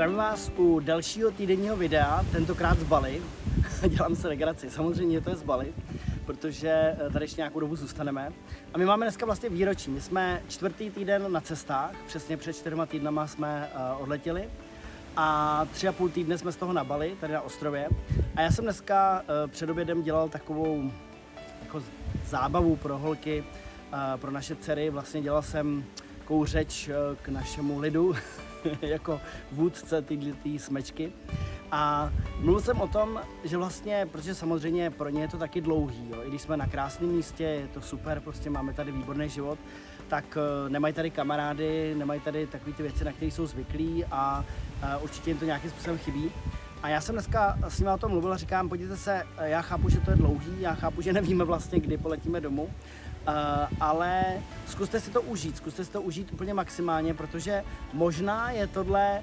Zdravím vás u dalšího týdenního videa, tentokrát z Bali. Dělám se legraci, samozřejmě to je z Bali, protože eh, tady ještě nějakou dobu zůstaneme. A my máme dneska vlastně výročí. My jsme čtvrtý týden na cestách, přesně před čtyřma týdnama jsme uh, odletěli. A tři a půl týdne jsme z toho na Bali, tady na ostrově. A já jsem dneska uh, před obědem dělal takovou jako zábavu pro holky, pro naše dcery. Vlastně dělal jsem takovou řeč uh, k našemu lidu, jako vůdce této smečky. A mluvil jsem o tom, že vlastně, protože samozřejmě pro ně je to taky dlouhý, jo, i když jsme na krásném místě, je to super, prostě máme tady výborný život, tak uh, nemají tady kamarády, nemají tady takové ty věci, na které jsou zvyklí a uh, určitě jim to nějakým způsobem chybí. A já jsem dneska s nimi o tom mluvil a říkám, podívejte se, já chápu, že to je dlouhý, já chápu, že nevíme vlastně, kdy poletíme domů, Uh, ale zkuste si to užít, zkuste si to užít úplně maximálně, protože možná je tohle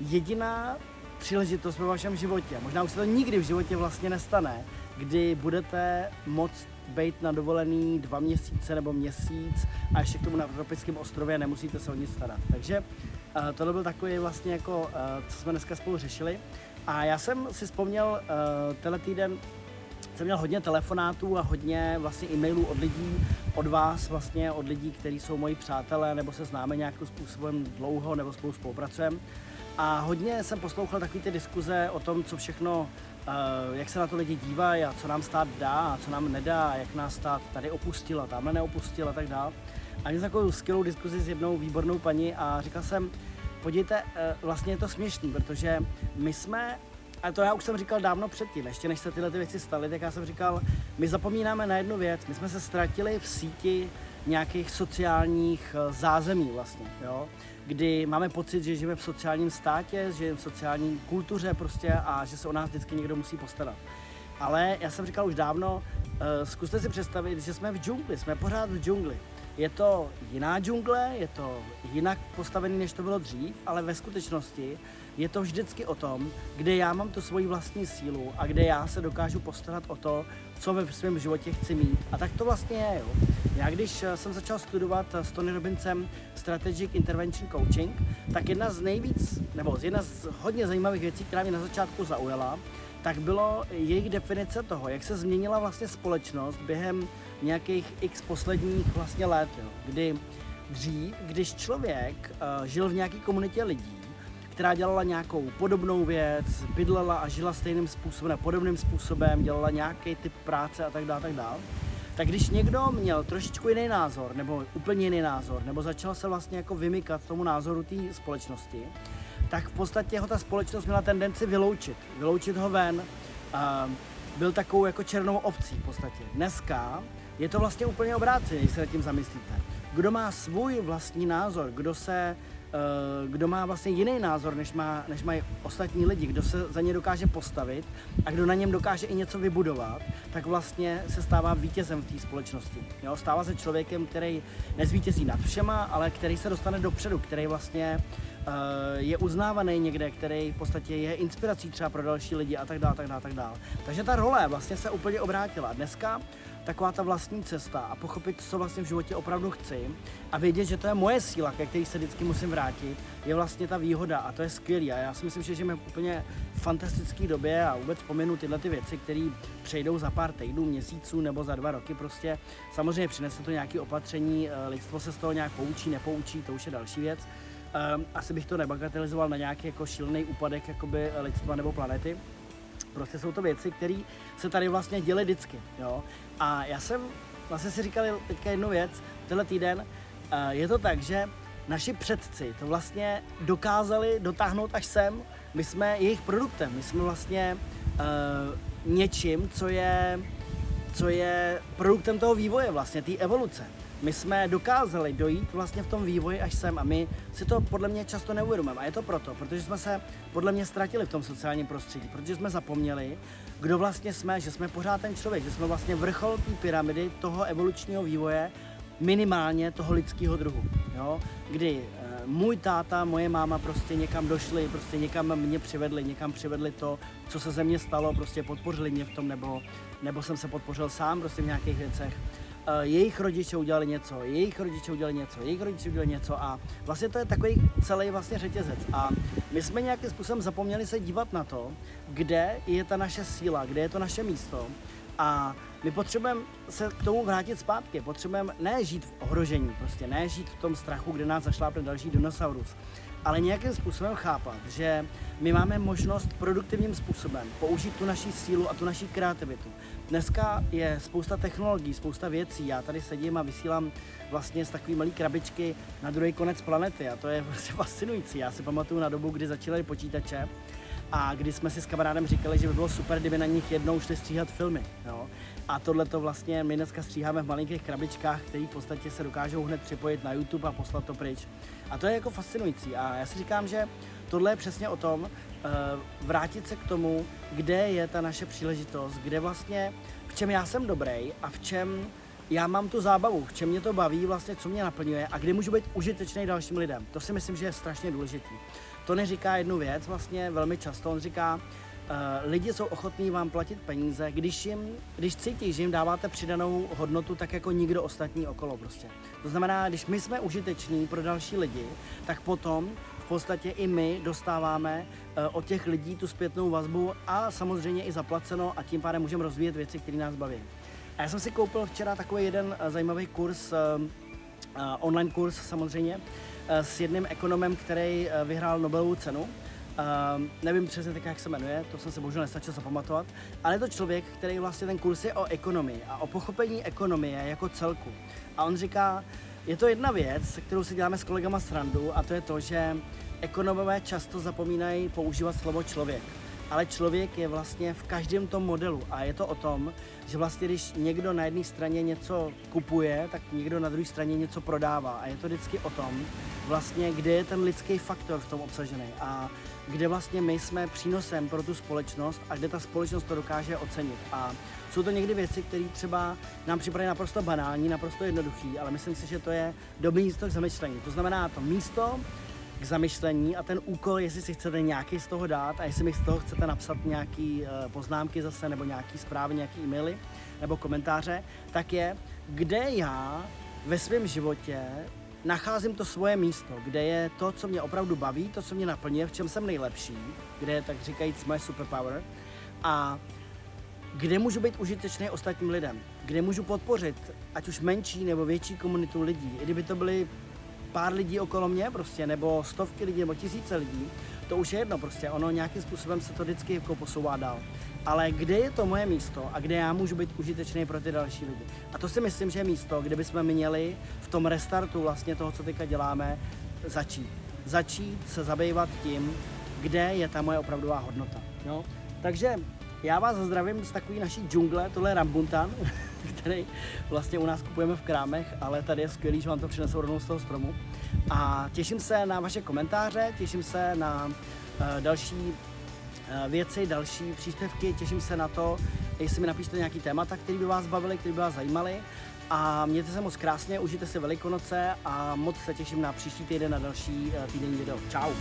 jediná příležitost ve vašem životě. Možná už se to nikdy v životě vlastně nestane, kdy budete moct být na dovolený dva měsíce nebo měsíc a ještě k tomu na tropickém ostrově nemusíte se o nic starat. Takže uh, tohle byl takový vlastně jako, uh, co jsme dneska spolu řešili. A já jsem si vzpomněl uh, tenhle týden, jsem měl hodně telefonátů a hodně vlastně e-mailů od lidí, od vás vlastně, od lidí, kteří jsou moji přátelé nebo se známe nějakým způsobem dlouho nebo spolu spolupracujeme. A hodně jsem poslouchal takové ty diskuze o tom, co všechno, uh, jak se na to lidi dívají a co nám stát dá a co nám nedá, jak nás stát tady opustila, tamhle neopustila a tak dále. A měl jsem takovou skvělou diskuzi s jednou výbornou paní a říkal jsem, podívejte, uh, vlastně je to směšný, protože my jsme a to já už jsem říkal dávno předtím, ještě než se tyhle ty věci staly, tak já jsem říkal, my zapomínáme na jednu věc, my jsme se ztratili v síti nějakých sociálních eh, zázemí vlastně, jo? kdy máme pocit, že žijeme v sociálním státě, že žijeme v sociální kultuře prostě a že se o nás vždycky někdo musí postarat. Ale já jsem říkal už dávno, uh, zkuste si představit, že jsme v džungli, jsme pořád v džungli. Je to jiná džungle, je to jinak postavený, než to bylo dřív, ale ve skutečnosti je to vždycky o tom, kde já mám tu svoji vlastní sílu a kde já se dokážu postarat o to, co ve svém životě chci mít. A tak to vlastně je. Jo. Já když eh, jsem začal studovat s Tony Robinsem Strategic Intervention Coaching, tak jedna z nejvíc, nebo jedna z hodně zajímavých věcí, která mě na začátku zaujala, tak bylo jejich definice toho, jak se změnila vlastně společnost během nějakých x posledních vlastně let, jo, kdy dřív, když člověk uh, žil v nějaké komunitě lidí, která dělala nějakou podobnou věc, bydlela a žila stejným způsobem, podobným způsobem, dělala nějaký typ práce a tak dále, tak dále, tak když někdo měl trošičku jiný názor, nebo úplně jiný názor, nebo začal se vlastně jako vymykat tomu názoru té společnosti, tak v podstatě ho ta společnost měla tendenci vyloučit, vyloučit ho ven. A byl takovou jako černou ovcí v podstatě. Dneska je to vlastně úplně obráceně, když se nad tím zamyslíte. Kdo má svůj vlastní názor, kdo se Eh, kdo má vlastně jiný názor, než, má, než mají ostatní lidi, kdo se za ně dokáže postavit a kdo na něm dokáže i něco vybudovat, tak vlastně se stává vítězem v té společnosti. Jo? Stává se člověkem, který nezvítězí nad všema, ale který se dostane dopředu, který vlastně uh, je uznávaný někde, který v podstatě je inspirací třeba pro další lidi a tak dále, tak dále, tak dále. Takže ta role vlastně se úplně obrátila. Dneska taková ta vlastní cesta a pochopit, co vlastně v životě opravdu chci a vědět, že to je moje síla, ke které se vždycky musím vrátit, je vlastně ta výhoda a to je skvělé. A já si myslím, že žijeme v úplně fantastické době a vůbec pominu tyhle ty věci, které přejdou za pár týdnů, měsíců nebo za dva roky prostě. Samozřejmě přinese to nějaké opatření, eh, lidstvo se z toho nějak poučí, nepoučí, to už je další věc. Um, asi bych to nebagatelizoval na nějaký jako šílený úpadek jakoby lidstva nebo planety. Prostě jsou to věci, které se tady vlastně děly vždycky. Jo? A já jsem vlastně si říkal teďka jednu věc, tenhle týden, uh, je to tak, že naši předci to vlastně dokázali dotáhnout až sem. My jsme jejich produktem, my jsme vlastně uh, něčím, co je, co je produktem toho vývoje, vlastně té evoluce my jsme dokázali dojít vlastně v tom vývoji až sem a my si to podle mě často neuvědomujeme. A je to proto, protože jsme se podle mě ztratili v tom sociálním prostředí, protože jsme zapomněli, kdo vlastně jsme, že jsme pořád ten člověk, že jsme vlastně vrchol té pyramidy toho evolučního vývoje, minimálně toho lidského druhu. Jo? Kdy e, můj táta, moje máma prostě někam došli, prostě někam mě přivedli, někam přivedli to, co se ze mě stalo, prostě podpořili mě v tom, nebo, nebo jsem se podpořil sám prostě v nějakých věcech jejich rodiče udělali něco, jejich rodiče udělali něco, jejich rodiče udělali něco a vlastně to je takový celý vlastně řetězec. A my jsme nějakým způsobem zapomněli se dívat na to, kde je ta naše síla, kde je to naše místo a my potřebujeme se k tomu vrátit zpátky. Potřebujeme ne žít v ohrožení, prostě ne žít v tom strachu, kde nás zašlápne další dinosaurus, ale nějakým způsobem chápat, že my máme možnost produktivním způsobem použít tu naši sílu a tu naši kreativitu. Dneska je spousta technologií, spousta věcí. Já tady sedím a vysílám vlastně z takové malé krabičky na druhý konec planety a to je prostě fascinující. Já si pamatuju na dobu, kdy začínaly počítače a kdy jsme si s kamarádem říkali, že by bylo super, kdyby na nich jednou šli stříhat filmy. Jo? A tohle to vlastně my dneska stříháme v malinkých krabičkách, které v podstatě se dokážou hned připojit na YouTube a poslat to pryč. A to je jako fascinující. A já si říkám, že tohle je přesně o tom, eh, vrátit se k tomu, kde je ta naše příležitost, kde vlastně, v čem já jsem dobrý a v čem já mám tu zábavu, v čem mě to baví, vlastně co mě naplňuje a kde můžu být užitečný dalším lidem. To si myslím, že je strašně důležité. To neříká jednu věc, vlastně velmi často on říká, Uh, lidi jsou ochotní vám platit peníze, když jim, když cítí, že jim dáváte přidanou hodnotu tak jako nikdo ostatní okolo prostě. To znamená, když my jsme užiteční pro další lidi, tak potom v podstatě i my dostáváme uh, od těch lidí tu zpětnou vazbu a samozřejmě i zaplaceno a tím pádem můžeme rozvíjet věci, které nás baví. A já jsem si koupil včera takový jeden uh, zajímavý kurz, online kurz samozřejmě, s jedním ekonomem, který vyhrál Nobelovu cenu Uh, nevím přesně tak, jak se jmenuje, to jsem se bohužel nestačil zapamatovat, ale je to člověk, který vlastně ten kurz je o ekonomii a o pochopení ekonomie jako celku. A on říká, je to jedna věc, kterou si děláme s kolegama srandu a to je to, že ekonomové často zapomínají používat slovo člověk. Ale člověk je vlastně v každém tom modelu a je to o tom, že vlastně když někdo na jedné straně něco kupuje, tak někdo na druhé straně něco prodává a je to vždycky o tom, vlastně kde je ten lidský faktor v tom obsažený. A kde vlastně my jsme přínosem pro tu společnost a kde ta společnost to dokáže ocenit. A jsou to někdy věci, které třeba nám připadají naprosto banální, naprosto jednoduchý, ale myslím si, že to je dobrý místo k zamyšlení. To znamená to místo zamyšlení a ten úkol, jestli si chcete nějaký z toho dát a jestli mi z toho chcete napsat nějaký uh, poznámky zase nebo nějaký zprávy, nějaký e-maily nebo komentáře, tak je, kde já ve svém životě nacházím to svoje místo, kde je to, co mě opravdu baví, to, co mě naplňuje, v čem jsem nejlepší, kde je tak říkajíc moje superpower a kde můžu být užitečný ostatním lidem, kde můžu podpořit ať už menší nebo větší komunitu lidí, i kdyby to byly pár lidí okolo mě prostě, nebo stovky lidí, nebo tisíce lidí, to už je jedno prostě, ono nějakým způsobem se to vždycky jako posouvá dál ale kde je to moje místo a kde já můžu být užitečný pro ty další lidi. A to si myslím, že je místo, kde bychom měli v tom restartu vlastně toho, co teďka děláme, začít. Začít se zabývat tím, kde je ta moje opravdová hodnota. Jo? Takže já vás zdravím z takové naší džungle, tohle je Rambuntan, který vlastně u nás kupujeme v krámech, ale tady je skvělý, že vám to přinesou rovnou z toho stromu. A těším se na vaše komentáře, těším se na uh, další Eh, věci, další příspěvky. Těším se na to, jestli mi napíšte nějaký témata, které by vás bavily, které by vás zajímaly. A mějte se moc krásně, užijte si Velikonoce a moc se těším na příští týden na další eh, týdenní video. Ciao.